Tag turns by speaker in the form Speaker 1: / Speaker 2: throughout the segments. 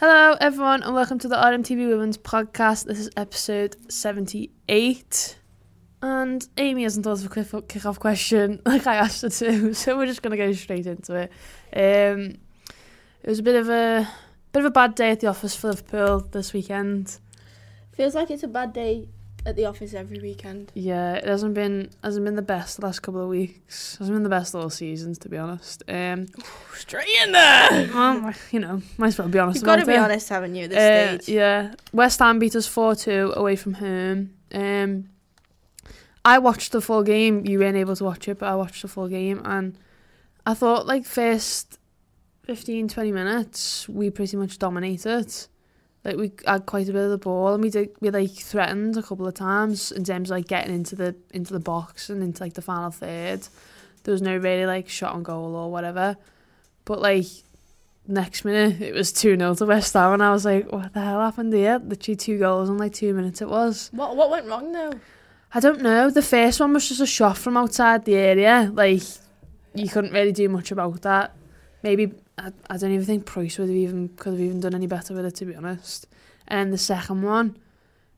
Speaker 1: Hello, everyone, and welcome to the RMTV Women's Podcast. This is episode 78. And Amy hasn't thought of a quick kick-off question like I asked her to, so we're just going to go straight into it. Um, it was a bit of a bit of a bad day at the office for Liverpool this weekend.
Speaker 2: Feels like it's a bad day at the office every weekend.
Speaker 1: Yeah, it hasn't been hasn't been the best the last couple of weeks. Hasn't been the best all seasons, to be honest. Um,
Speaker 2: Straight in there.
Speaker 1: well, you know, might as well be honest.
Speaker 2: You've got to be
Speaker 1: it.
Speaker 2: honest, haven't you? At this
Speaker 1: Uh,
Speaker 2: stage.
Speaker 1: yeah, West Ham beat us four two away from home. Um, I watched the full game. You weren't able to watch it, but I watched the full game, and I thought like first 15, 20 minutes we pretty much dominated. Like we had quite a bit of the ball, and we did we like threatened a couple of times in terms of like getting into the into the box and into like the final third. There was no really like shot on goal or whatever, but like next minute it was 2 0 to West Ham and I was like, what the hell happened here? Literally two goals in like two minutes it was.
Speaker 2: What what went wrong though?
Speaker 1: I don't know. The first one was just a shot from outside the area. Like you couldn't really do much about that. Maybe I, I don't even think Price would have even could have even done any better with it to be honest. And the second one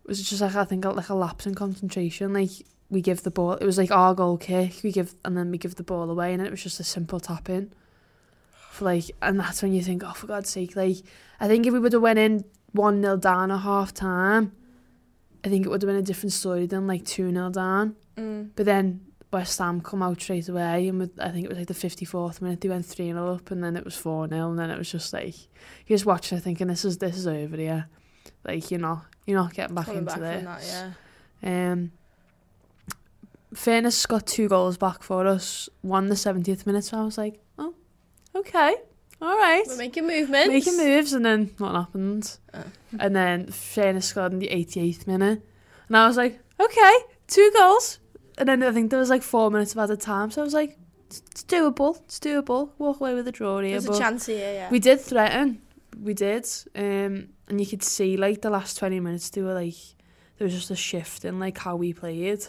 Speaker 1: was just like I think like a lapse in concentration. Like we give the ball. It was like our goal kick. We give and then we give the ball away, and it was just a simple tap in. For like, and that's when you think, oh for God's sake! Like I think if we would have went in one 0 down at half time, I think it would have been a different story than like two 0 down.
Speaker 2: Mm.
Speaker 1: But then West Ham come out straight away, and with, I think it was like the 54th minute they went 3 0 up, and then it was 4 0, and then it was just like, you're just watching it thinking, this is this is over here. Like, you're not, you're not getting back
Speaker 2: Coming
Speaker 1: into
Speaker 2: back
Speaker 1: this.
Speaker 2: that, yeah.
Speaker 1: Um, Furness got two goals back for us, one the 70th minute, so I was like, oh, okay, all right.
Speaker 2: We're making movements.
Speaker 1: Making moves, and then what happened?
Speaker 2: Oh.
Speaker 1: And then Furness scored in the 88th minute, and I was like, okay, two goals. And then I think there was like four minutes of added time, so I was like, it's, doable, it's doable. Walk away with a draw here.
Speaker 2: There's a chance here, yeah.
Speaker 1: we did threaten, we did, um, and you could see like the last 20 minutes they were like there was just a shift in like how we played.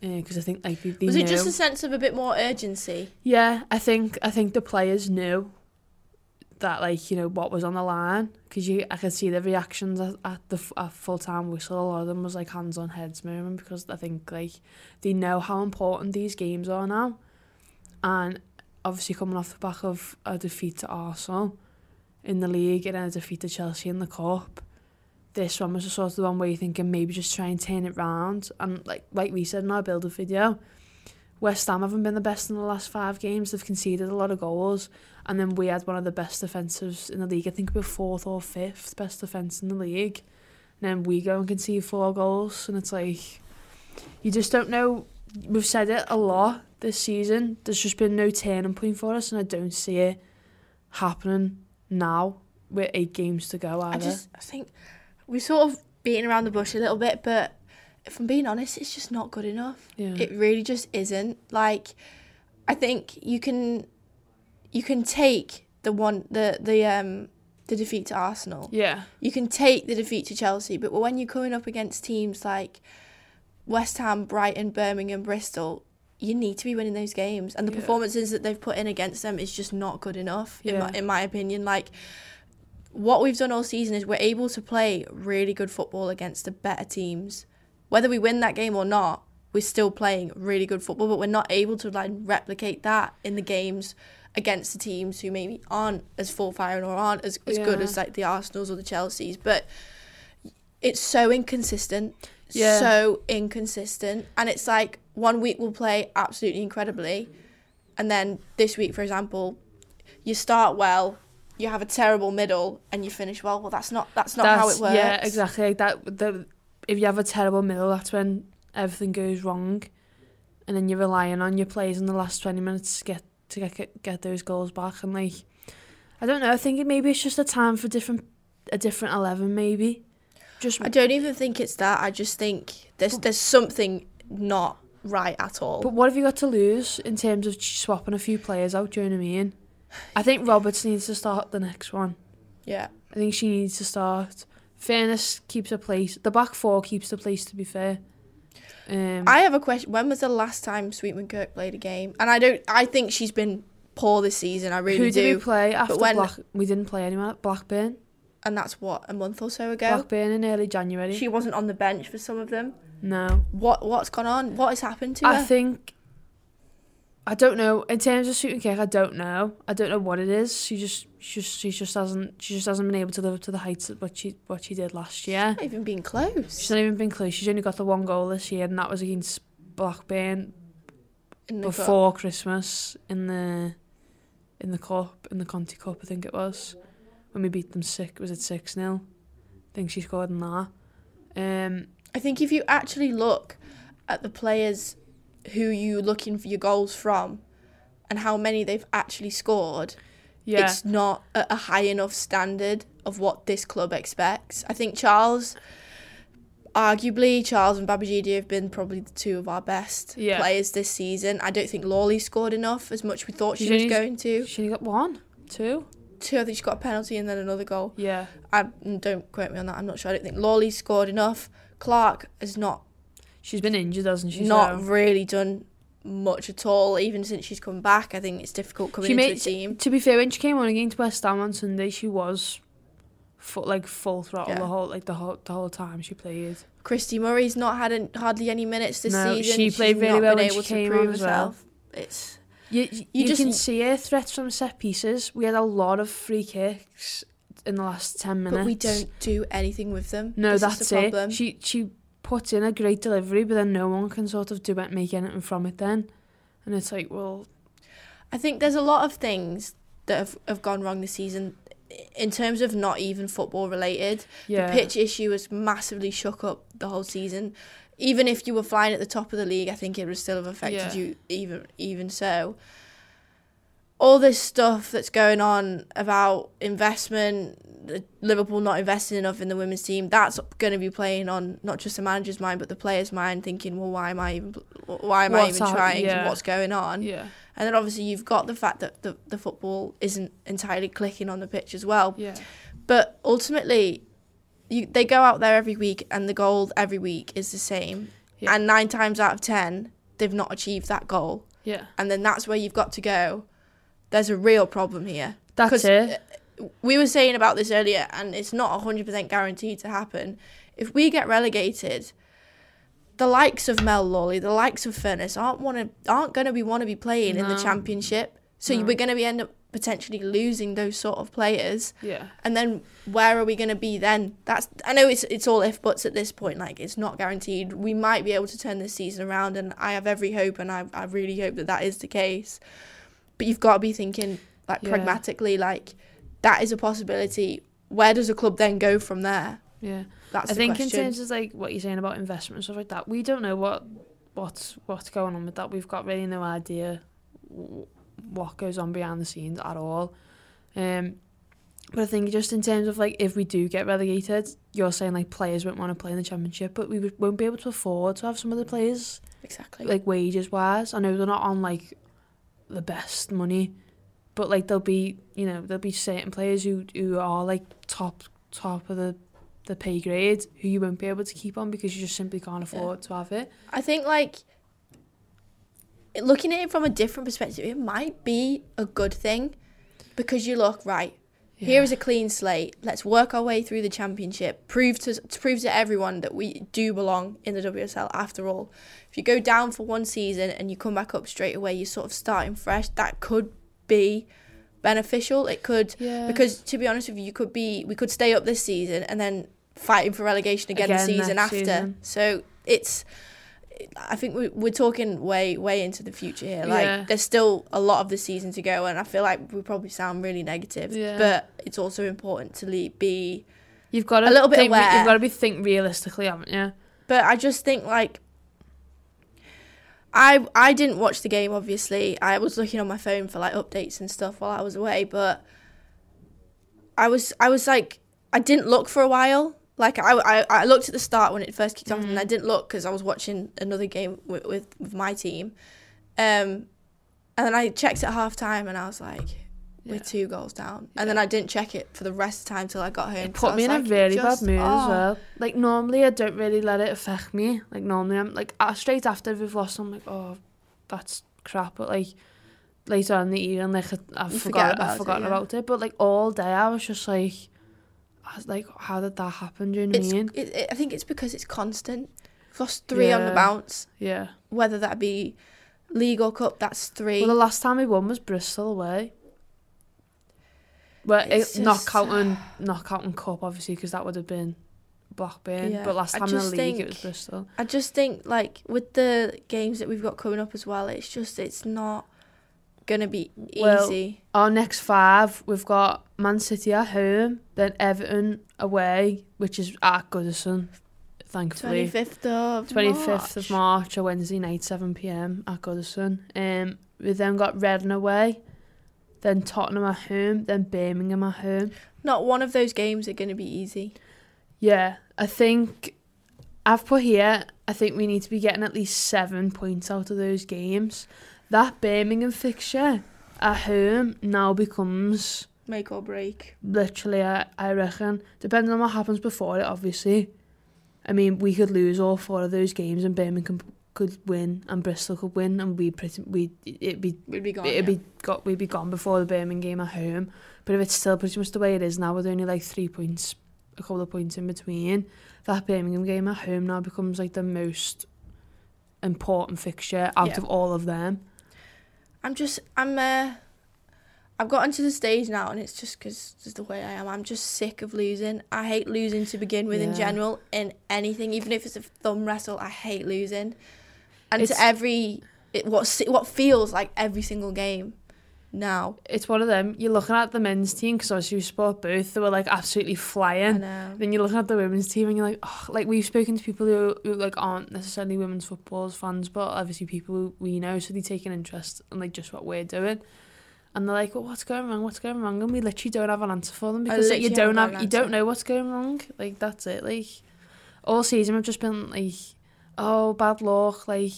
Speaker 1: Because I think like they, they
Speaker 2: was it just a sense of a bit more urgency?
Speaker 1: yeah, I think I think the players knew that like you know what was on the line because you I could see the reactions at, at the at full time whistle. A lot of them was like hands on heads moving because I think like they know how important these games are now, and obviously coming off the back of a defeat to Arsenal in the league and then a defeat to Chelsea in the cup. This one was the sort of one where you're thinking maybe just try and turn it round and like like we said in our build up video, West Ham haven't been the best in the last five games. They've conceded a lot of goals, and then we had one of the best defensives in the league. I think we're fourth or fifth best defense in the league. And then we go and concede four goals, and it's like you just don't know. We've said it a lot this season. There's just been no turning point for us, and I don't see it happening now with eight games to go. Either.
Speaker 2: I just I think we're sort of beating around the bush a little bit, but if I'm being honest, it's just not good enough.
Speaker 1: yeah.
Speaker 2: It really just isn't. Like I think you can you can take the one the the um the defeat to Arsenal.
Speaker 1: yeah,
Speaker 2: You can take the defeat to Chelsea, but when you're coming up against teams like West Ham, Brighton, Birmingham, Bristol, you need to be winning those games. And the
Speaker 1: Yeah.
Speaker 2: performances that they've put in against them is just not good enough, in,
Speaker 1: Yeah.
Speaker 2: my, in my opinion. Like, what we've done all season is we're able to play really good football against the better teams. Whether we win that game or not, we're still playing really good football, but we're not able to like replicate that in the games against the teams who maybe aren't as full firing or aren't as, as good as like the Arsenals or the Chelseas. But it's so inconsistent.
Speaker 1: Yeah.
Speaker 2: So inconsistent. And it's like one week we'll play absolutely incredibly. And then this week, for example, you start well, you have a terrible middle, and you finish well. Well, that's not that's not how it works.
Speaker 1: Yeah, exactly. That. The if you have a terrible middle, that's when everything goes wrong, and then you're relying on your players in the last twenty minutes to get to get get those goals back. And like, I don't know. I think it, maybe it's just a time for different a different eleven. Maybe just
Speaker 2: I don't even think it's that. I just think there's there's something not right at all.
Speaker 1: But what have you got to lose in terms of swapping a few players out? Do you know what I mean? I think Roberts needs to start the next one.
Speaker 2: yeah.
Speaker 1: I think she needs to start. Furness keeps a place. The back four keeps the place. To be fair, um,
Speaker 2: I have a question. When was the last time Sweetman-Kirk played a game? And I don't. I think she's been poor this season. I really
Speaker 1: who
Speaker 2: do.
Speaker 1: Who did we play after
Speaker 2: when-
Speaker 1: Black? We didn't play anyone. Blackburn.
Speaker 2: and that's what a month or so ago.
Speaker 1: Blackburn in early January.
Speaker 2: She wasn't on the bench for some of them.
Speaker 1: no,
Speaker 2: What what's gone on? What has happened to
Speaker 1: I
Speaker 2: her?
Speaker 1: I think. I don't know. In terms of Sweetman-Kirk, I don't know. I don't know what it is. She just, she just, she just hasn't, she just hasn't been able to live up to the heights of what she, what she did last year.
Speaker 2: Not even been close.
Speaker 1: She's not even been close. She's only got the one goal this year, and that was against Blackburn
Speaker 2: the cup.
Speaker 1: before Christmas in the in the cup in the Conti Cup. I think it was when we beat them six. Was it six 0 I think she scored in that. Um,
Speaker 2: I think if you actually look at the players who you looking for your goals from, and how many they've actually scored,
Speaker 1: yeah,
Speaker 2: it's not at a high enough standard of what this club expects. I think Charles, arguably, Charles and Babajide have been probably the two of our best
Speaker 1: Yeah.
Speaker 2: players this season. I don't think Lawley scored enough as much we thought she
Speaker 1: She's
Speaker 2: was going to.
Speaker 1: she only got one, two.
Speaker 2: Two, I think she got a penalty and then another goal.
Speaker 1: Yeah,
Speaker 2: I mm, don't quote me on that. I'm not sure. I don't think Lawley scored enough. Clark has not
Speaker 1: she's been injured, hasn't she?
Speaker 2: not
Speaker 1: So-
Speaker 2: really done much at all. Even since she's come back, I think it's difficult coming
Speaker 1: She
Speaker 2: into
Speaker 1: made-
Speaker 2: a team.
Speaker 1: To be fair, when she came on against West Ham on Sunday, she was. Full, like full throttle
Speaker 2: Yeah.
Speaker 1: the whole like the whole the whole time she played.
Speaker 2: Christie Murray's not had an, hardly any minutes this
Speaker 1: No,
Speaker 2: season.
Speaker 1: she
Speaker 2: She's
Speaker 1: played really
Speaker 2: not
Speaker 1: well when she came
Speaker 2: prove
Speaker 1: on as well.
Speaker 2: It's
Speaker 1: You, you, you
Speaker 2: just-
Speaker 1: can see her threats from set pieces. We had a lot of free kicks in the last ten minutes.
Speaker 2: but we don't do anything with them.
Speaker 1: No,
Speaker 2: This
Speaker 1: that's
Speaker 2: the
Speaker 1: it.
Speaker 2: problem.
Speaker 1: She she puts in a great delivery, but then no one can sort of do it, make anything from it. Then, and it's like, well,
Speaker 2: I think there's a lot of things that have, have gone wrong this season in terms of not even football related.
Speaker 1: yeah,
Speaker 2: The pitch issue has massively shook up the whole season. Even if you were flying at the top of the league, I think it would still have affected
Speaker 1: Yeah.
Speaker 2: you even even so. All this stuff that's going on about investment, Liverpool not investing enough in the women's team, that's going to be playing on not just the manager's mind but the player's mind, thinking, well, why am I even, why am I even trying?
Speaker 1: yeah.
Speaker 2: What's going on?
Speaker 1: yeah,
Speaker 2: And then obviously you've got the fact that the, the football isn't entirely clicking on the pitch as well.
Speaker 1: yeah,
Speaker 2: But ultimately, you they go out there every week, and the goal every week is the same.
Speaker 1: Yeah.
Speaker 2: And nine times out of ten, they've not achieved that goal.
Speaker 1: yeah.
Speaker 2: And then that's where you've got to go. There's a real problem here.
Speaker 1: That's it.
Speaker 2: We were saying about this earlier, and it's not 100% guaranteed to happen. If we get relegated, the likes of Mel Lawley, the likes of Furness aren't wanna, aren't going to be want to be playing in the championship. So
Speaker 1: No.
Speaker 2: we're going to be end up potentially losing those sort of players
Speaker 1: Yeah,
Speaker 2: and then where are we going to be then that's i know it's it's all if buts at this point like it's not guaranteed we might be able to turn this season around and i have every hope and i, I really hope that that is the case but you've got to be thinking like
Speaker 1: Yeah.
Speaker 2: pragmatically like that is a possibility where does a club then go from there
Speaker 1: yeah.
Speaker 2: that's
Speaker 1: I think
Speaker 2: question
Speaker 1: in terms of like what you're saying about investment and stuff like that, we don't know what what's what's going on with that. We've got really no idea what goes on behind the scenes at all. Um, but I think just in terms of like if we do get relegated, you're saying like players won't want to play in the championship, but we won't be able to afford to have some of the players
Speaker 2: exactly
Speaker 1: like wages wise. I know they're not on like the best money, but like there'll be you know there'll be certain players who who are like top top of the the pay grade who you won't be able to keep on because you just simply can't afford to have it.
Speaker 2: I think like looking at it from a different perspective, it might be a good thing because you look right. Here is a clean slate. Let's work our way through the championship. Prove to, to prove to everyone that we do belong in the WSL. After all, if you go down for one season and you come back up straight away, you're sort of starting fresh. That could be beneficial. It could
Speaker 1: Yeah.
Speaker 2: because to be honest with you, you could be we could stay up this season and then fighting for relegation again, the season after.
Speaker 1: season.
Speaker 2: So it's I think we- we're talking way way into the future here. Like
Speaker 1: Yeah.
Speaker 2: there's still a lot of the season to go, and I feel like we probably sound really negative.
Speaker 1: Yeah.
Speaker 2: But it's also important to le- be.
Speaker 1: You've got to
Speaker 2: A little bit aware.
Speaker 1: You've got to be think realistically, haven't you?
Speaker 2: But I just think like. I I didn't watch the game obviously. I was looking on my phone for like updates and stuff while I was away, but I was I was like I didn't look for a while. Like I, I, I looked at the start when it first kicked off, and I didn't look because I was watching another game with, with, with my team. Um, and then I checked at half time, and I was like, "We're two goals down." And then I didn't check it for the rest of the time till I got home.
Speaker 1: It put me in a really bad mood as
Speaker 2: oh.
Speaker 1: well. Like normally, I don't really let it affect me. Like normally, I'm like straight after we've lost, I'm like, oh, that's crap. But like later on in the evening, like I, I
Speaker 2: You forget
Speaker 1: forgot,
Speaker 2: about
Speaker 1: I
Speaker 2: it,
Speaker 1: forgot
Speaker 2: yeah.
Speaker 1: about it. But like all day, I was just like, I was like, how did that happen? Do you know what I mean?
Speaker 2: it, it, I think it's because it's constant. We've lost three on the bounce,
Speaker 1: Yeah.
Speaker 2: whether that be league or cup. That's three.
Speaker 1: Well, the last time we won was Bristol away. Well,
Speaker 2: It's
Speaker 1: it, not
Speaker 2: just-
Speaker 1: counting, not counting cup obviously because that would have been Blackburn.
Speaker 2: Yeah,
Speaker 1: But last time in the league it was
Speaker 2: think-
Speaker 1: Bristol.
Speaker 2: I just think like with the games that we've got coming up as well, it's just it's not gonna be
Speaker 1: Well,
Speaker 2: easy.
Speaker 1: Our next five, we've got Man City at home, then Everton away, which is at Goodison, thankfully.
Speaker 2: Twenty fifth of
Speaker 1: 25th of March, a Wednesday night, 7pm at Goodison. Um, we then got Reading away, then Tottenham at home, then Birmingham at home.
Speaker 2: Not one of those games are gonna be easy.
Speaker 1: Yeah, I think I've put here, I think we need to be getting at least seven points out of those games. That Birmingham fixture at home now becomes
Speaker 2: Make or break.
Speaker 1: literally, I, I reckon, depending on what happens before it, obviously. I mean, we could lose all four of those games and Birmingham could win and Bristol could win and we pretty we it'd be
Speaker 2: We'd be gone.
Speaker 1: it'd
Speaker 2: yeah.
Speaker 1: be got we'd be gone before the Birmingham game at home. But if it's still pretty much the way it is now, with only like three points, a couple of points in between, that Birmingham game at home now becomes like the most important fixture out
Speaker 2: Yeah.
Speaker 1: of all of them.
Speaker 2: I'm just I'm uh I've gotten to the stage now, and it's just because it's the way I am. I'm just sick of losing. I hate losing to begin with in general, in anything, even if it's a thumb wrestle. I hate losing, and
Speaker 1: It's-
Speaker 2: to every it, what what feels like every single game now.
Speaker 1: It's one of them. You're looking at the men's team because obviously we support both. They were like absolutely flying. Then you're looking at the women's team and you're like, oh, like we've spoken to people who, who like aren't necessarily women's football fans, but obviously people who we know, so they take an interest in like just what we're doing. And they're like, well, what's going wrong? What's going wrong? And we literally don't have an answer for them because like, you don't have,
Speaker 2: an
Speaker 1: you don't know what's going wrong. Like that's it. Like all season we've just been like, oh, bad luck. Like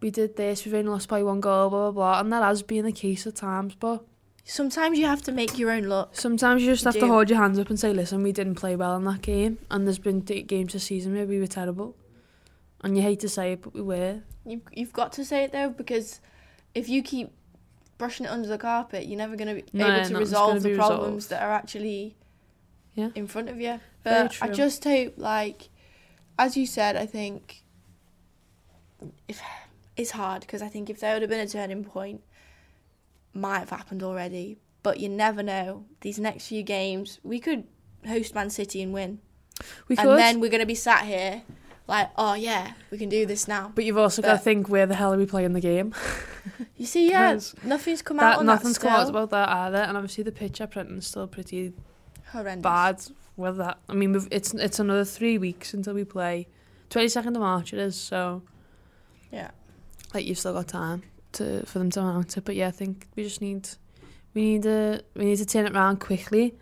Speaker 1: we did this, we've only lost by one goal, blah blah blah, and that has been the case at times. But
Speaker 2: Sometimes you have to make your own luck.
Speaker 1: Sometimes you just
Speaker 2: You
Speaker 1: have to hold your hands up and say, listen, we didn't play well in that game. And there's been games this season where we were terrible. And you hate to say it, but we were.
Speaker 2: You've you've got to say it though, because if you keep brushing it under the carpet, you're never going to be
Speaker 1: No,
Speaker 2: able to resolve the problems
Speaker 1: resolved.
Speaker 2: that are actually
Speaker 1: Yeah.
Speaker 2: in front of you. But I just hope, like, as you said, I think if it's hard because I think if there would have been a turning point, might have happened already. But you never know. These next few games, we could host Man City and win,
Speaker 1: We could.
Speaker 2: and then we're going to be sat here like, oh yeah, we can do this now.
Speaker 1: but you've also got to think where the hell are we playing the game?
Speaker 2: You see, yeah, nothing's come out on
Speaker 1: nothing's
Speaker 2: that
Speaker 1: come out about that either. And obviously the pitch at Prenton's still pretty
Speaker 2: Horrendous.
Speaker 1: bad with that. I mean, it's it's another three weeks until we play. 22nd of March it is, so
Speaker 2: Yeah.
Speaker 1: like you've still got time to for them to it. But yeah, I think we just need we need to we need to turn it around quickly.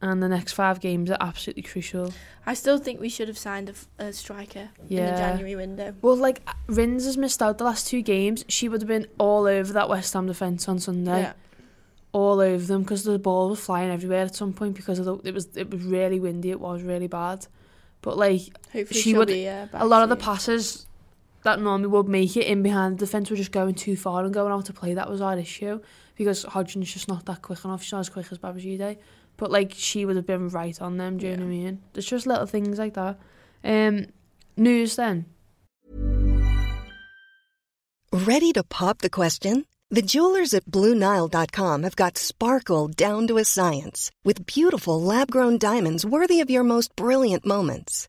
Speaker 1: And the next five games are absolutely crucial.
Speaker 2: I still think we should have signed a, f- a striker in the January window.
Speaker 1: Well, like Rins has missed out the last two games. She would have been all over that West Ham defence on Sunday,
Speaker 2: Yeah.
Speaker 1: all over them because the ball was flying everywhere at some point because of the, it was it was really windy. It was really bad, but like
Speaker 2: Hopefully
Speaker 1: She would-
Speaker 2: be uh,
Speaker 1: a lot of the passes that normally would make it in behind the defence were just going too far and going out to play. That was our issue because Hodson's just not that quick enough. She's not as quick as Babajide. But like she would have been right on them, do you know what I mean? There's just little things like that. Um news then.
Speaker 3: Ready to pop the question? The jewelers at BlueNile.com have got sparkle down to a science with beautiful lab grown diamonds worthy of your most brilliant moments.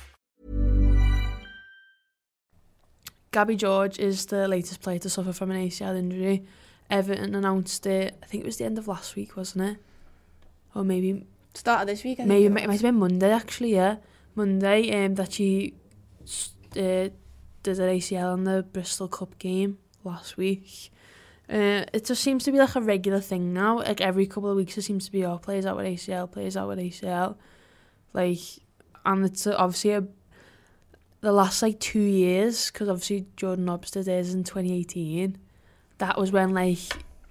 Speaker 1: Gabby George is the latest player to suffer from an ACL injury. Everton announced it, I think it was the end of last week, wasn't it? Or maybe
Speaker 2: Start of this week. I think
Speaker 1: maybe
Speaker 2: it
Speaker 1: it might have been Monday actually, yeah. Monday, um, that she uh, did an ACL in the Bristol Cup game last week. Uh, it just seems to be like a regular thing now. Like every couple of weeks, it seems to be oh, players out with ACL, players out with ACL. Like, and it's obviously a, the last like two years because obviously Jordan Obster is in 2018. That was when like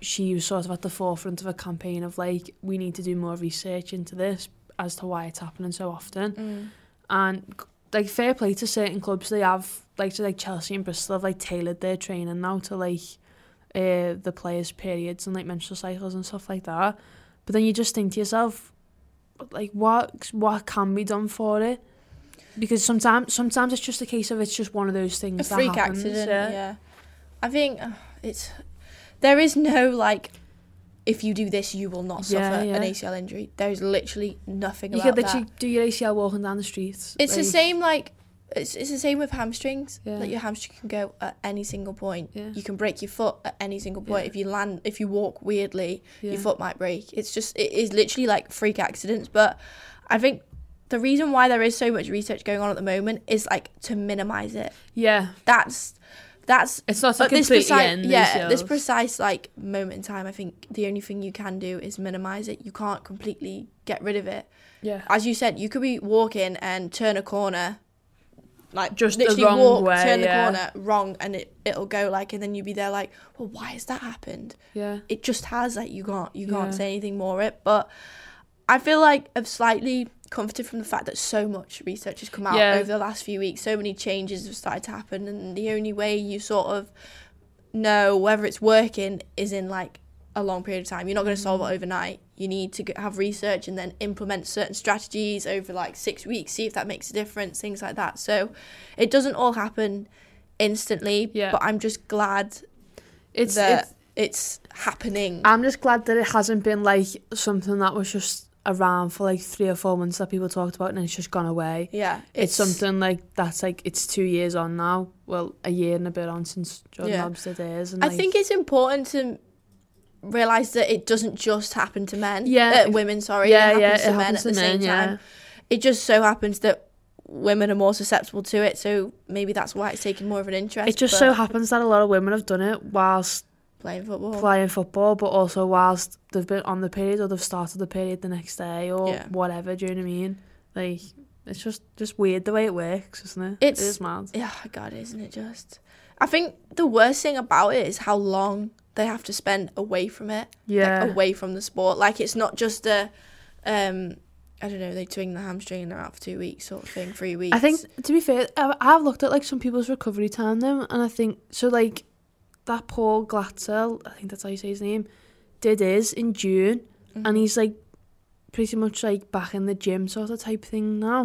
Speaker 1: she was sort of at the forefront of a campaign of like we need to do more research into this as to why it's happening so often.
Speaker 2: Mm.
Speaker 1: And like fair play to certain clubs, they have like to like Chelsea and Bristol have like tailored their training now to like uh the players' periods and like menstrual cycles and stuff like that. But then you just think to yourself, like what what can be done for it? Because sometimes sometimes it's just a case of it's just one of those
Speaker 2: a
Speaker 1: things that
Speaker 2: freak
Speaker 1: happens,
Speaker 2: accident.
Speaker 1: yeah.
Speaker 2: Yeah. I think uh, it's there is no like if you do this you will not
Speaker 1: Yeah,
Speaker 2: suffer an. ACL injury. There is literally nothing
Speaker 1: You
Speaker 2: about
Speaker 1: could literally
Speaker 2: that.
Speaker 1: do your ACL walking down the streets.
Speaker 2: It's the same like it's, it's the same with hamstrings.
Speaker 1: Yeah.
Speaker 2: Like your hamstring can go at any single point.
Speaker 1: Yeah.
Speaker 2: You can break your foot at any single point.
Speaker 1: Yeah.
Speaker 2: If you land, if you walk weirdly,
Speaker 1: Yeah.
Speaker 2: your foot might break. It's just it is literally like freak accidents. But I think the reason why there is so much research going on at the moment is like to minimize it.
Speaker 1: Yeah,
Speaker 2: That's that's
Speaker 1: it's not
Speaker 2: at this precise,
Speaker 1: end
Speaker 2: yeah, at this precise like moment in time, I think the only thing you can do is minimize it. You can't completely get rid of it.
Speaker 1: yeah.
Speaker 2: As you said, you could be walking and turn a corner, like
Speaker 1: Just the
Speaker 2: literally
Speaker 1: wrong
Speaker 2: walk,
Speaker 1: way,
Speaker 2: turn the corner wrong, and it it'll go like, and then you'd be there like, well, why has that happened?
Speaker 1: Yeah.
Speaker 2: It just has. Like you can't you can't
Speaker 1: Yeah.
Speaker 2: say anything more it. But I feel like I've slightly comforted from the fact that so much research has come out
Speaker 1: Yeah.
Speaker 2: over the last few weeks. So many changes have started to happen, and the only way you sort of know whether it's working is in like a long period of time. You're not going to solve
Speaker 1: Mm.
Speaker 2: it overnight. You need to have research and then implement certain strategies over like six weeks, see if that makes a difference, things like that. So it doesn't all happen instantly,
Speaker 1: Yeah.
Speaker 2: but I'm just glad
Speaker 1: It's,
Speaker 2: that
Speaker 1: it's
Speaker 2: it's, happening.
Speaker 1: I'm just glad that it hasn't been like something that was just around for like three or four months that people talked about and it's just gone away.
Speaker 2: yeah,
Speaker 1: It's, something like that's like it's two years on now. Well, a year and a bit on since Jordan
Speaker 2: Yeah.
Speaker 1: Nobbs did his. And
Speaker 2: I
Speaker 1: like,
Speaker 2: think it's important to realize that it doesn't just happen to men.
Speaker 1: Yeah.
Speaker 2: uh, women. Sorry,
Speaker 1: Yeah,
Speaker 2: it
Speaker 1: yeah,
Speaker 2: happens
Speaker 1: it
Speaker 2: to men
Speaker 1: happens
Speaker 2: at the same
Speaker 1: men, yeah.
Speaker 2: time. It just so happens that women are more susceptible to it, so maybe that's why it's taken more of an interest.
Speaker 1: it just so happens that a lot of women have done it whilst
Speaker 2: playing football.
Speaker 1: playing football, but also whilst they've been on the period or they've started the period the next day or
Speaker 2: Yeah.
Speaker 1: whatever. Do you know what I mean? Like it's just just weird the way it works, isn't it?
Speaker 2: It's-
Speaker 1: it is mad.
Speaker 2: Yeah, God, isn't it just? I think the worst thing about it is how long they have to spend away from it.
Speaker 1: Yeah.
Speaker 2: Like, away from the sport. Like it's not just a, um, I don't know, they twing the hamstring and they're out for two weeks sort of thing, three weeks.
Speaker 1: I think to be fair, I've looked at like some people's recovery time them, and I think so. Like that Paul Glatzel, I think that's how you say his name, did his in June,
Speaker 2: Mm-hmm.
Speaker 1: and he's like pretty much like back in the gym sort of type thing now.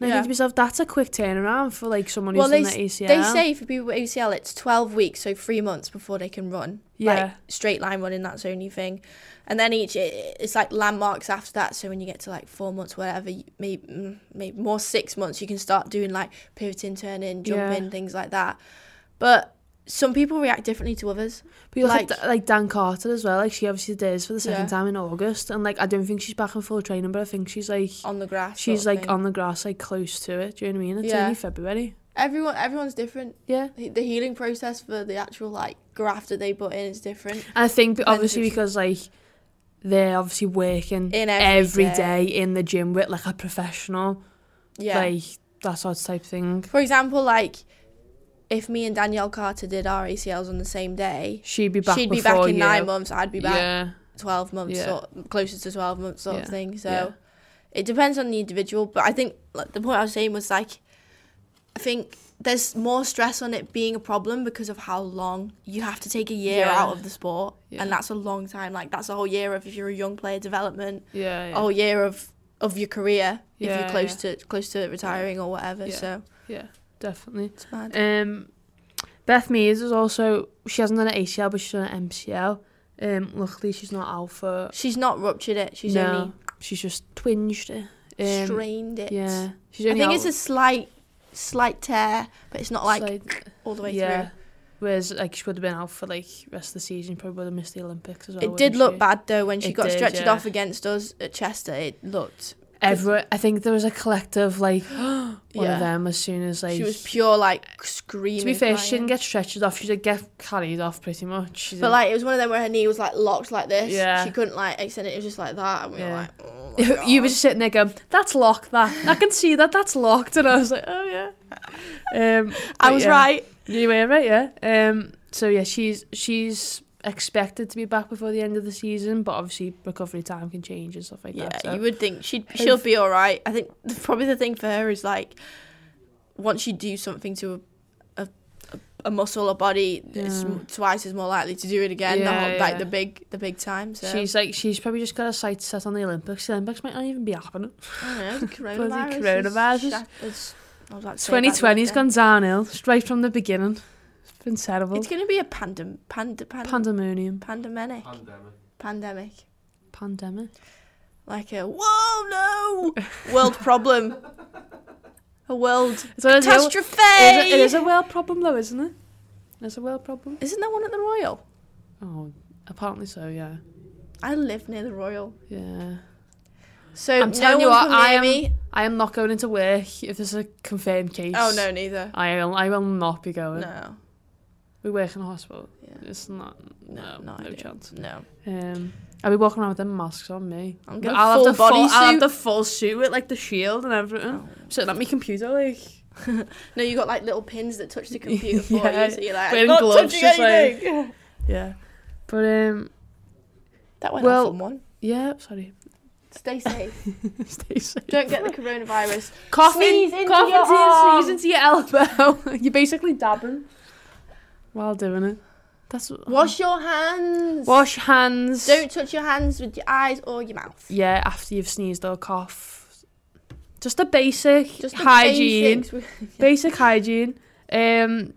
Speaker 1: And I
Speaker 2: Yeah.
Speaker 1: think to myself, that's a quick turnaround for like someone who's
Speaker 2: Well, they,
Speaker 1: done the ACL.
Speaker 2: they say for people with ACL, it's 12 weeks, so three months before they can run. Like,
Speaker 1: Yeah.
Speaker 2: straight line running, that's the only thing. And then each, it- it's like landmarks after that. So when you get to like four months, whatever, you- maybe, mm, maybe more six months, you can start doing like pivoting, turning, jumping,
Speaker 1: Yeah.
Speaker 2: things like that. But some people react differently to others.
Speaker 1: But
Speaker 2: like-
Speaker 1: at like Dan Carter as well. Like she obviously did his for the second
Speaker 2: Yeah.
Speaker 1: time in August, and like I don't think she's back in full training, but I think she's like
Speaker 2: On the grass.
Speaker 1: she's like
Speaker 2: thing.
Speaker 1: on the grass, like close to it. Do you know what I mean? It's
Speaker 2: Yeah.
Speaker 1: only February.
Speaker 2: Everyone, everyone's different.
Speaker 1: Yeah.
Speaker 2: The the healing process for the actual like graft that they put in is different.
Speaker 1: And I think obviously because like they're obviously working
Speaker 2: In every
Speaker 1: every day.
Speaker 2: day.
Speaker 1: in the gym with like a professional,
Speaker 2: Yeah.
Speaker 1: like that sort of type thing.
Speaker 2: For example, like if me and Danielle Carter did our ACLs on the same day,
Speaker 1: She'd be back.
Speaker 2: she'd be back in
Speaker 1: you.
Speaker 2: nine months. I'd be back
Speaker 1: Yeah,
Speaker 2: twelve months,
Speaker 1: Yeah.
Speaker 2: or closer to twelve months, sort
Speaker 1: Yeah.
Speaker 2: of thing. So it depends on the individual. But I think like, the point I was saying was like, I think there's more stress on it being a problem because of how long you have to take a year out of the sport, and that's a long time. Like that's a whole year of if you're a young player development,
Speaker 1: yeah,
Speaker 2: a whole year of of your career if you're close to close to retiring or whatever. So
Speaker 1: yeah, definitely.
Speaker 2: it's mad.
Speaker 1: Um, Beth Mears is also she hasn't done an ACL, but she's done an MCL. Um, luckily she's not out for.
Speaker 2: She's not ruptured it. She's
Speaker 1: no,
Speaker 2: only
Speaker 1: she's just twinged it. Um,
Speaker 2: strained it.
Speaker 1: Yeah, she's
Speaker 2: I think
Speaker 1: out
Speaker 2: it's a slight, slight tear, but it's not like
Speaker 1: slight-
Speaker 2: all the way
Speaker 1: yeah.
Speaker 2: through.
Speaker 1: Whereas like she would have been out for like rest of the season, probably would have missed the Olympics as well.
Speaker 2: It did look
Speaker 1: she?
Speaker 2: bad though when she
Speaker 1: It
Speaker 2: got
Speaker 1: did,
Speaker 2: stretched
Speaker 1: yeah.
Speaker 2: off against us at Chester. It looked.
Speaker 1: Everyone, I think there was a collective like one
Speaker 2: Yeah.
Speaker 1: of them as soon as like
Speaker 2: she was pure like screaming.
Speaker 1: To be fair, she didn't get stretched off. She did get carried off pretty much.
Speaker 2: But like it was one of them where her knee was like locked like this.
Speaker 1: Yeah.
Speaker 2: She couldn't like extend it. It was just like that, and we were like, oh my God.
Speaker 1: you were just sitting there going, "That's locked. That I can see that. That's locked." And I was like, "Oh yeah." Um,
Speaker 2: I was
Speaker 1: yeah.
Speaker 2: right.
Speaker 1: You were right, yeah. Um, so yeah, she's she's expected to be back before the end of the season, but obviously recovery time can change and stuff like
Speaker 2: Yeah,
Speaker 1: that. So.
Speaker 2: you would think she'd she'll be all right. I think th- probably the thing for her is like once you do something to a a, a, muscle or body, it's
Speaker 1: Yeah.
Speaker 2: m- twice as more likely to do it again. the
Speaker 1: Yeah,
Speaker 2: whole, like the big the big time. So
Speaker 1: She's like she's probably just got a sight set on the Olympics. The Olympics might not even be happening.
Speaker 2: I don't know, the coronavirus. is
Speaker 1: coronavirus.
Speaker 2: is- I was about to say
Speaker 1: Twenty
Speaker 2: bad word
Speaker 1: twenty's
Speaker 2: there.
Speaker 1: gone downhill straight from the beginning. It's been terrible.
Speaker 2: It's going to be a pandem pand pand
Speaker 1: Pandemonium,
Speaker 2: pandemic
Speaker 4: Pandemic.
Speaker 2: pandemic
Speaker 1: pandemic.
Speaker 2: like a whoa no world problem. A world
Speaker 1: It's one of the-
Speaker 2: catastrophe.
Speaker 1: It is, a, it is a world problem, though, isn't it? It's a world problem.
Speaker 2: Isn't there one at the Royal?
Speaker 1: Oh, apparently so. Yeah,
Speaker 2: I live near the Royal.
Speaker 1: yeah.
Speaker 2: So
Speaker 1: I'm
Speaker 2: no
Speaker 1: telling you
Speaker 2: one
Speaker 1: what, I am.
Speaker 2: me.
Speaker 1: I am not going into work if there's a confirmed case.
Speaker 2: Oh no, neither.
Speaker 1: I will. I will not be going.
Speaker 2: No,
Speaker 1: We work in a hospital.
Speaker 2: Yeah.
Speaker 1: It's not. No,
Speaker 2: no,
Speaker 1: no, chance.
Speaker 2: no.
Speaker 1: Um, I'll be walking around with them masks on me.
Speaker 2: I'm gonna
Speaker 1: I'll
Speaker 2: full
Speaker 1: have the
Speaker 2: body
Speaker 1: full. I'll have the full suit with like the shield and everything.
Speaker 2: Oh.
Speaker 1: Sitting at my computer, like
Speaker 2: No, you got like little pins that touch the computer for
Speaker 1: Yeah,
Speaker 2: you, so you're like,
Speaker 1: wearing
Speaker 2: not
Speaker 1: gloves,
Speaker 2: touching
Speaker 1: just like- yeah. But um,
Speaker 2: That went
Speaker 1: Well-
Speaker 2: off on one.
Speaker 1: yeah. Sorry.
Speaker 2: Stay safe.
Speaker 1: Stay safe.
Speaker 2: Don't get the coronavirus.
Speaker 1: coughing,
Speaker 2: Sneeze into
Speaker 1: coughing
Speaker 2: your
Speaker 1: to your,
Speaker 2: arm.
Speaker 1: sneeze into your elbow. You're basically dabbing while doing it. That's
Speaker 2: Wash your hands.
Speaker 1: wash hands.
Speaker 2: Don't touch your hands with your eyes or your mouth.
Speaker 1: Yeah, after you've sneezed or coughed. Just a basic
Speaker 2: Just the
Speaker 1: hygiene.
Speaker 2: basics.
Speaker 1: Basic hygiene. Um,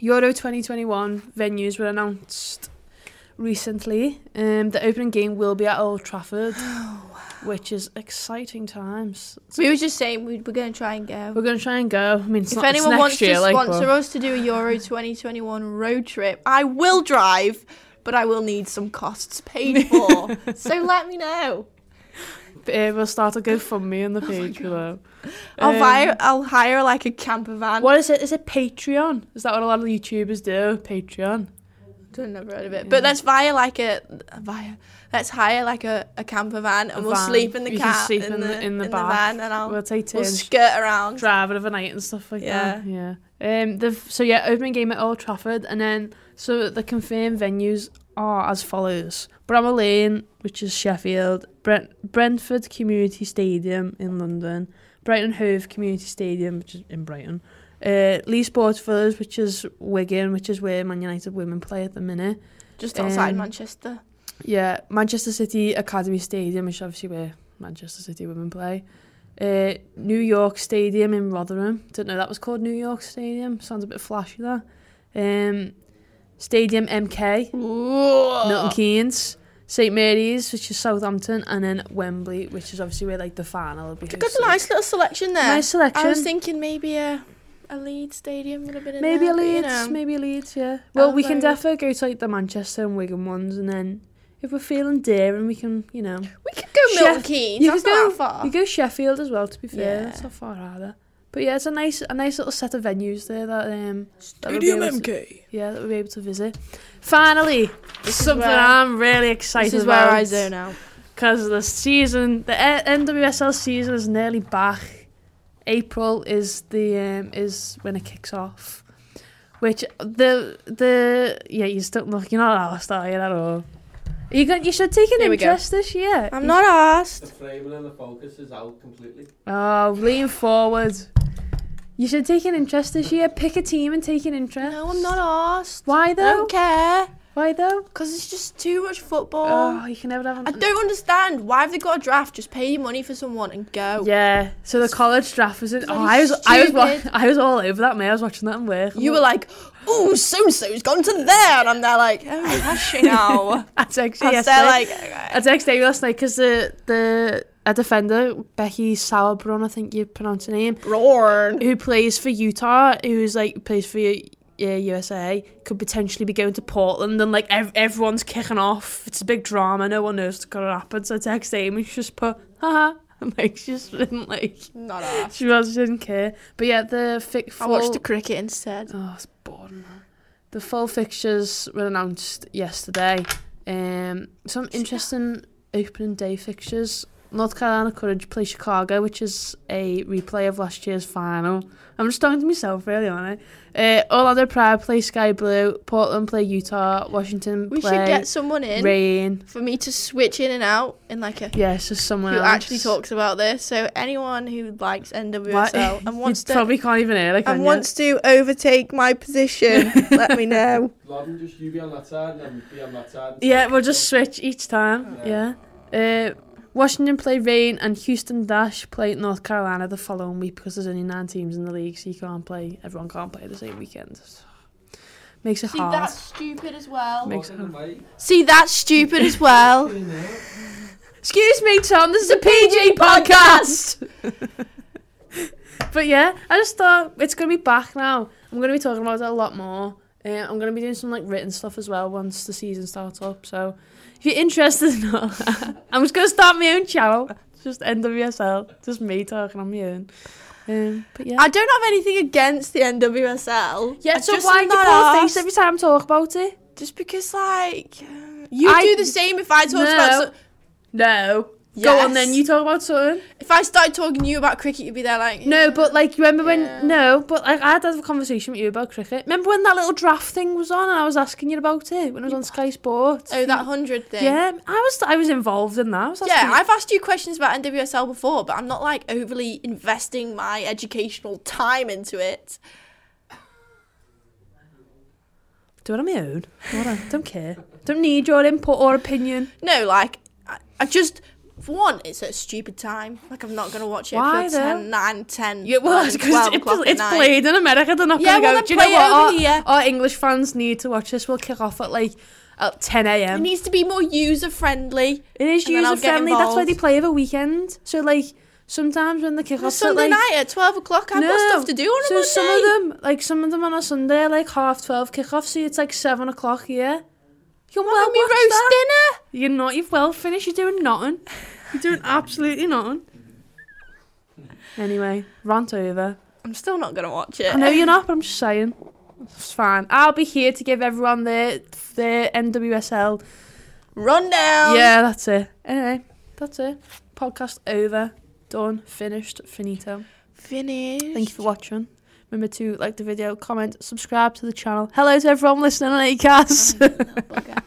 Speaker 1: Euro 2021 venues were announced recently. Um, the opening game will be at Old Trafford, which is exciting times.
Speaker 2: We were just saying we we're going to try and go.
Speaker 1: We're going to try and go. I mean, it's
Speaker 2: If
Speaker 1: not,
Speaker 2: anyone wants
Speaker 1: year,
Speaker 2: to
Speaker 1: like,
Speaker 2: sponsor
Speaker 1: but-
Speaker 2: us to do a Euro 2021 road trip, I will drive, but I will need some costs paid for. so let me know.
Speaker 1: Uh, we'll start a GoFundMe on the page below.
Speaker 2: I'll
Speaker 1: Um,
Speaker 2: hire. I'll hire like a camper van.
Speaker 1: What is it? Is it Patreon? Is that what a lot of YouTubers do? Patreon.
Speaker 2: I've never heard of it. But let's hire like a via. Let's hire like a, a camper van and
Speaker 1: A
Speaker 2: we'll
Speaker 1: van.
Speaker 2: sleep in the
Speaker 1: We can sleep
Speaker 2: in,
Speaker 1: in
Speaker 2: the,
Speaker 1: the- in the
Speaker 2: in
Speaker 1: back.
Speaker 2: van and I'll
Speaker 1: We'll take
Speaker 2: we'll skirt around.
Speaker 1: driving overnight and stuff like that. Yeah. Um. The so yeah, opening game at Old Trafford, and then so the confirmed venues are as follows: Bramall Lane, which is Sheffield, Brent Brentford Community Stadium in London, Brighton Hove Community Stadium, which is in Brighton, uh, Leigh Sports Village, which is Wigan, which is where Man United women play at the minute.
Speaker 2: Just outside
Speaker 1: Um,
Speaker 2: Manchester.
Speaker 1: Yeah, Manchester City Academy Stadium, which is obviously where Manchester City women play. Uh, New York Stadium in Rotherham. Didn't know that was called New York Stadium. Sounds a bit flashy that. Um, Stadium MK, Milton Keynes, St Mary's, which is Southampton, and then Wembley, which is obviously where like the final will be.
Speaker 2: Got a
Speaker 1: hosted.
Speaker 2: nice little selection there.
Speaker 1: Nice selection.
Speaker 2: I was thinking maybe a a Leeds stadium would have been in
Speaker 1: Maybe
Speaker 2: there,
Speaker 1: a
Speaker 2: but, you
Speaker 1: Leeds,
Speaker 2: know.
Speaker 1: maybe a Leeds, yeah. Well, we can definitely go to like the Manchester and Wigan ones, and then if we're feeling daring, we can, you know,
Speaker 2: We could go Milton Keynes.
Speaker 1: you
Speaker 2: That's
Speaker 1: could
Speaker 2: not that far.
Speaker 1: You go Sheffield as well. To be fair,
Speaker 2: Yeah.
Speaker 1: that's not far either. But yeah, it's a nice, a nice little set of venues there that um, that we'll be able to, yeah, that we'll be able to visit. Finally,
Speaker 2: This is
Speaker 1: something
Speaker 2: where-
Speaker 1: I'm really excited
Speaker 2: This is
Speaker 1: about.
Speaker 2: where I zone out.
Speaker 1: because the season, the NWSL season is nearly back. April is the um, is when it kicks off, which the the yeah you still look you're not asked are you at all. You got you should take an
Speaker 2: Here we go.
Speaker 1: interest this year.
Speaker 2: I'm not asked.
Speaker 4: The framing and the focus is out completely.
Speaker 1: Oh, lean forward. You should take an interest this year. Pick a team and take an interest.
Speaker 2: No, I'm not asked.
Speaker 1: Why
Speaker 2: I
Speaker 1: though?
Speaker 2: don't care.
Speaker 1: Why though?
Speaker 2: Because it's just too much football.
Speaker 1: Oh, you can never have.
Speaker 2: I don't understand. Why have they got a draft? Just pay your money for someone and go.
Speaker 1: Yeah. So the college draft was it? Oh, I was I was wa- I was all over that. Mate, I was watching that in work.
Speaker 2: You were like, oh, so and so's gone to there. And I'm there like, oh, has she now?
Speaker 1: I texted yesterday.
Speaker 2: like,
Speaker 1: I texted Amy last night because the the a defender Becky Sauerbrunn, I think you pronounce her name,
Speaker 2: Roarn.
Speaker 1: who plays for Utah, who's like plays for uh, USA, could potentially be going to Portland, and like ev- everyone's kicking off. It's a big drama. No one knows what's gonna happen. So I text Amy, she just put, haha. And like she just didn't like.
Speaker 2: Not asked.
Speaker 1: She was didn't care. But yeah, the fi-
Speaker 2: I watched the cricket instead.
Speaker 1: Oh, it's boring. The full fixtures were announced yesterday. Um, some interesting opening day fixtures. North Carolina Courage play Chicago, which is a replay of last year's final. I'm just talking to myself, really, aren't I? Uh, Orlando Pride play Sky Blue. Portland play Utah. Washington
Speaker 2: We
Speaker 1: play
Speaker 2: should get someone in
Speaker 1: Reign.
Speaker 2: for me to switch in and out in like a
Speaker 1: Yeah, it's just someone
Speaker 2: who
Speaker 1: else.
Speaker 2: actually talks about this. So anyone who likes NWSL and wants
Speaker 1: you
Speaker 2: to
Speaker 1: probably can't even hear like
Speaker 2: and wants to overtake my position, let me know.
Speaker 4: Lodden, just you be on that side and then be on that side.
Speaker 1: Yeah, we'll just switch each time. Yeah. Uh, Washington play Reign and Houston Dash play North Carolina the following week because there's only nine teams in the league, so you can't play. Everyone can't play the same weekend. Makes it
Speaker 2: See,
Speaker 1: hard.
Speaker 2: that's stupid as well.
Speaker 1: Makes it hard.
Speaker 2: See, that's stupid as well.
Speaker 1: Excuse me, Tom. This is a PG podcast. but yeah, I just thought it's gonna be back now. I'm gonna be talking about it a lot more. Uh, I'm gonna be doing some like written stuff as well once the season starts up. So if you're interested in all that, I'm just gonna start my own channel. Just NWSL, just me talking on my own. Um, but yeah,
Speaker 2: I don't have anything against the NWSL.
Speaker 1: yeah.
Speaker 2: I
Speaker 1: So why
Speaker 2: do
Speaker 1: you
Speaker 2: not
Speaker 1: pull a face every time I talk about it?
Speaker 2: Just because, like, you
Speaker 1: I-
Speaker 2: do the same if I talk
Speaker 1: No.
Speaker 2: about. So-
Speaker 1: No. Go on then. You talk about something.
Speaker 2: if I started talking to you about cricket, you'd be there like.
Speaker 1: No, but like, you remember when? No, but like, I had to have a conversation with you about cricket. Remember when that little draft thing was on, and I was asking you about it when it was on Sky Sports?
Speaker 2: Oh, that hundred thing.
Speaker 1: Yeah, I was. I was involved in that. I was
Speaker 2: yeah,
Speaker 1: you.
Speaker 2: I've asked you questions about NWSL before, but I'm not like overly investing my educational time into it.
Speaker 1: do it on my own. Don't care. Don't need your input or opinion.
Speaker 2: No, like, I, I just, for one, it's at a stupid time. Like, I'm not going to watch it
Speaker 1: Why, though?
Speaker 2: 10, 9, 10,
Speaker 1: Yeah, well, it's because
Speaker 2: 12
Speaker 1: it's, played in America. They're not
Speaker 2: Yeah,
Speaker 1: going to
Speaker 2: well,
Speaker 1: go. Do you know what? Our,
Speaker 2: here.
Speaker 1: our English fans need to watch this. We'll kick off at like at 10 a.m.
Speaker 2: It needs to be more user friendly.
Speaker 1: It is
Speaker 2: and then I'll
Speaker 1: user friendly. That's why they play over weekend. So like sometimes when the kick off
Speaker 2: Sunday
Speaker 1: like,
Speaker 2: night at 12 o'clock, I've got stuff to do on a
Speaker 1: so
Speaker 2: Monday.
Speaker 1: some of them, like some of them on a Sunday, are like half twelve kick off. So it's like seven o'clock here. You're well
Speaker 2: Well, me roast
Speaker 1: that.
Speaker 2: dinner.
Speaker 1: You're not. You've well finished. You're doing nothing. You're doing absolutely nothing. Anyway, rant over.
Speaker 2: I'm still not going to watch it.
Speaker 1: I know you're not, but I'm just saying. It's fine. I'll be here to give everyone their their NWSL.
Speaker 2: rundown.
Speaker 1: Yeah, that's it. Anyway, that's it. Podcast over. Done. Finished. Finito.
Speaker 2: Finish.
Speaker 1: Thank you for watching. Remember to like the video, comment, subscribe to the channel. Hello to everyone listening on ACAS.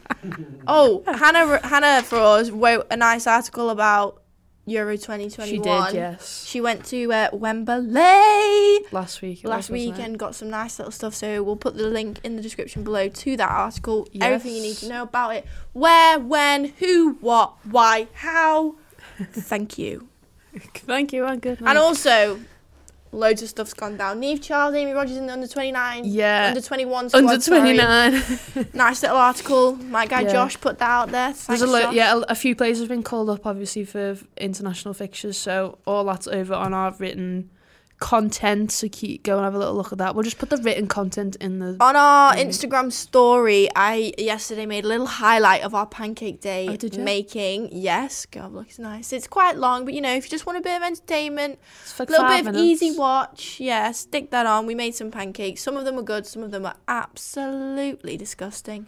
Speaker 2: Oh, Hannah, Hannah for us wrote a nice article about Euro 2021.
Speaker 1: she did, yes.
Speaker 2: She went to uh, Wembley
Speaker 1: Last week.
Speaker 2: last week and got some nice little stuff. So we'll put the link in the description below to that article.
Speaker 1: Yes.
Speaker 2: Everything you need to know about it. Where, when, who, what, why, how. Thank you.
Speaker 1: Thank you, and good night.
Speaker 2: And also, loads of stuff's gone down. Niamh Charles, Amy Rodgers in the under 29.
Speaker 1: Yeah.
Speaker 2: Under 21 squad.
Speaker 1: under
Speaker 2: sorry.
Speaker 1: 29.
Speaker 2: Nice little article. My guy
Speaker 1: Yeah.
Speaker 2: Josh put that out there.
Speaker 1: There's a lo- yeah, a, a few players have been called up obviously for international fixtures, so all that's over on our written content. So keep go and have a little look at that. We'll just put the written content in the.
Speaker 2: On our
Speaker 1: Mm.
Speaker 2: Instagram story, I yesterday made a little highlight of our pancake day
Speaker 1: Oh,
Speaker 2: making. Yes, go have a look. It's nice. It's quite long, but you know, if you just want a bit of entertainment, a little bit of easy watch, yeah, stick that on. We made some pancakes. Some of them were good. Some of them were absolutely disgusting.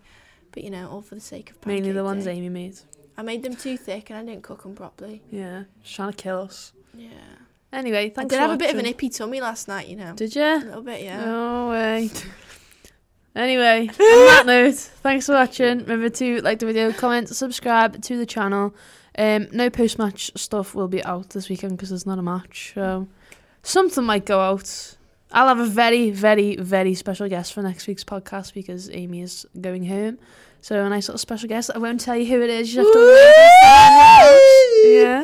Speaker 2: But you know, all for the sake of
Speaker 1: Mainly the ones
Speaker 2: day.
Speaker 1: Amy made.
Speaker 2: I made them too thick and I didn't cook them properly.
Speaker 1: Yeah, just trying to kill us.
Speaker 2: Yeah.
Speaker 1: Anyway,
Speaker 2: I did have a bit of an ippy tummy last night, you know.
Speaker 1: Did you?
Speaker 2: A little bit, yeah.
Speaker 1: No way. Anyway, on that note, thanks for watching. Remember to like the video, comment, subscribe to the channel. Um, no post match stuff will be out this weekend because there's not a match. So something might go out. I'll have a very, very, very special guest for next week's podcast because Amy is going home. So a nice little special guest. I won't tell you who it is. You have to Yeah.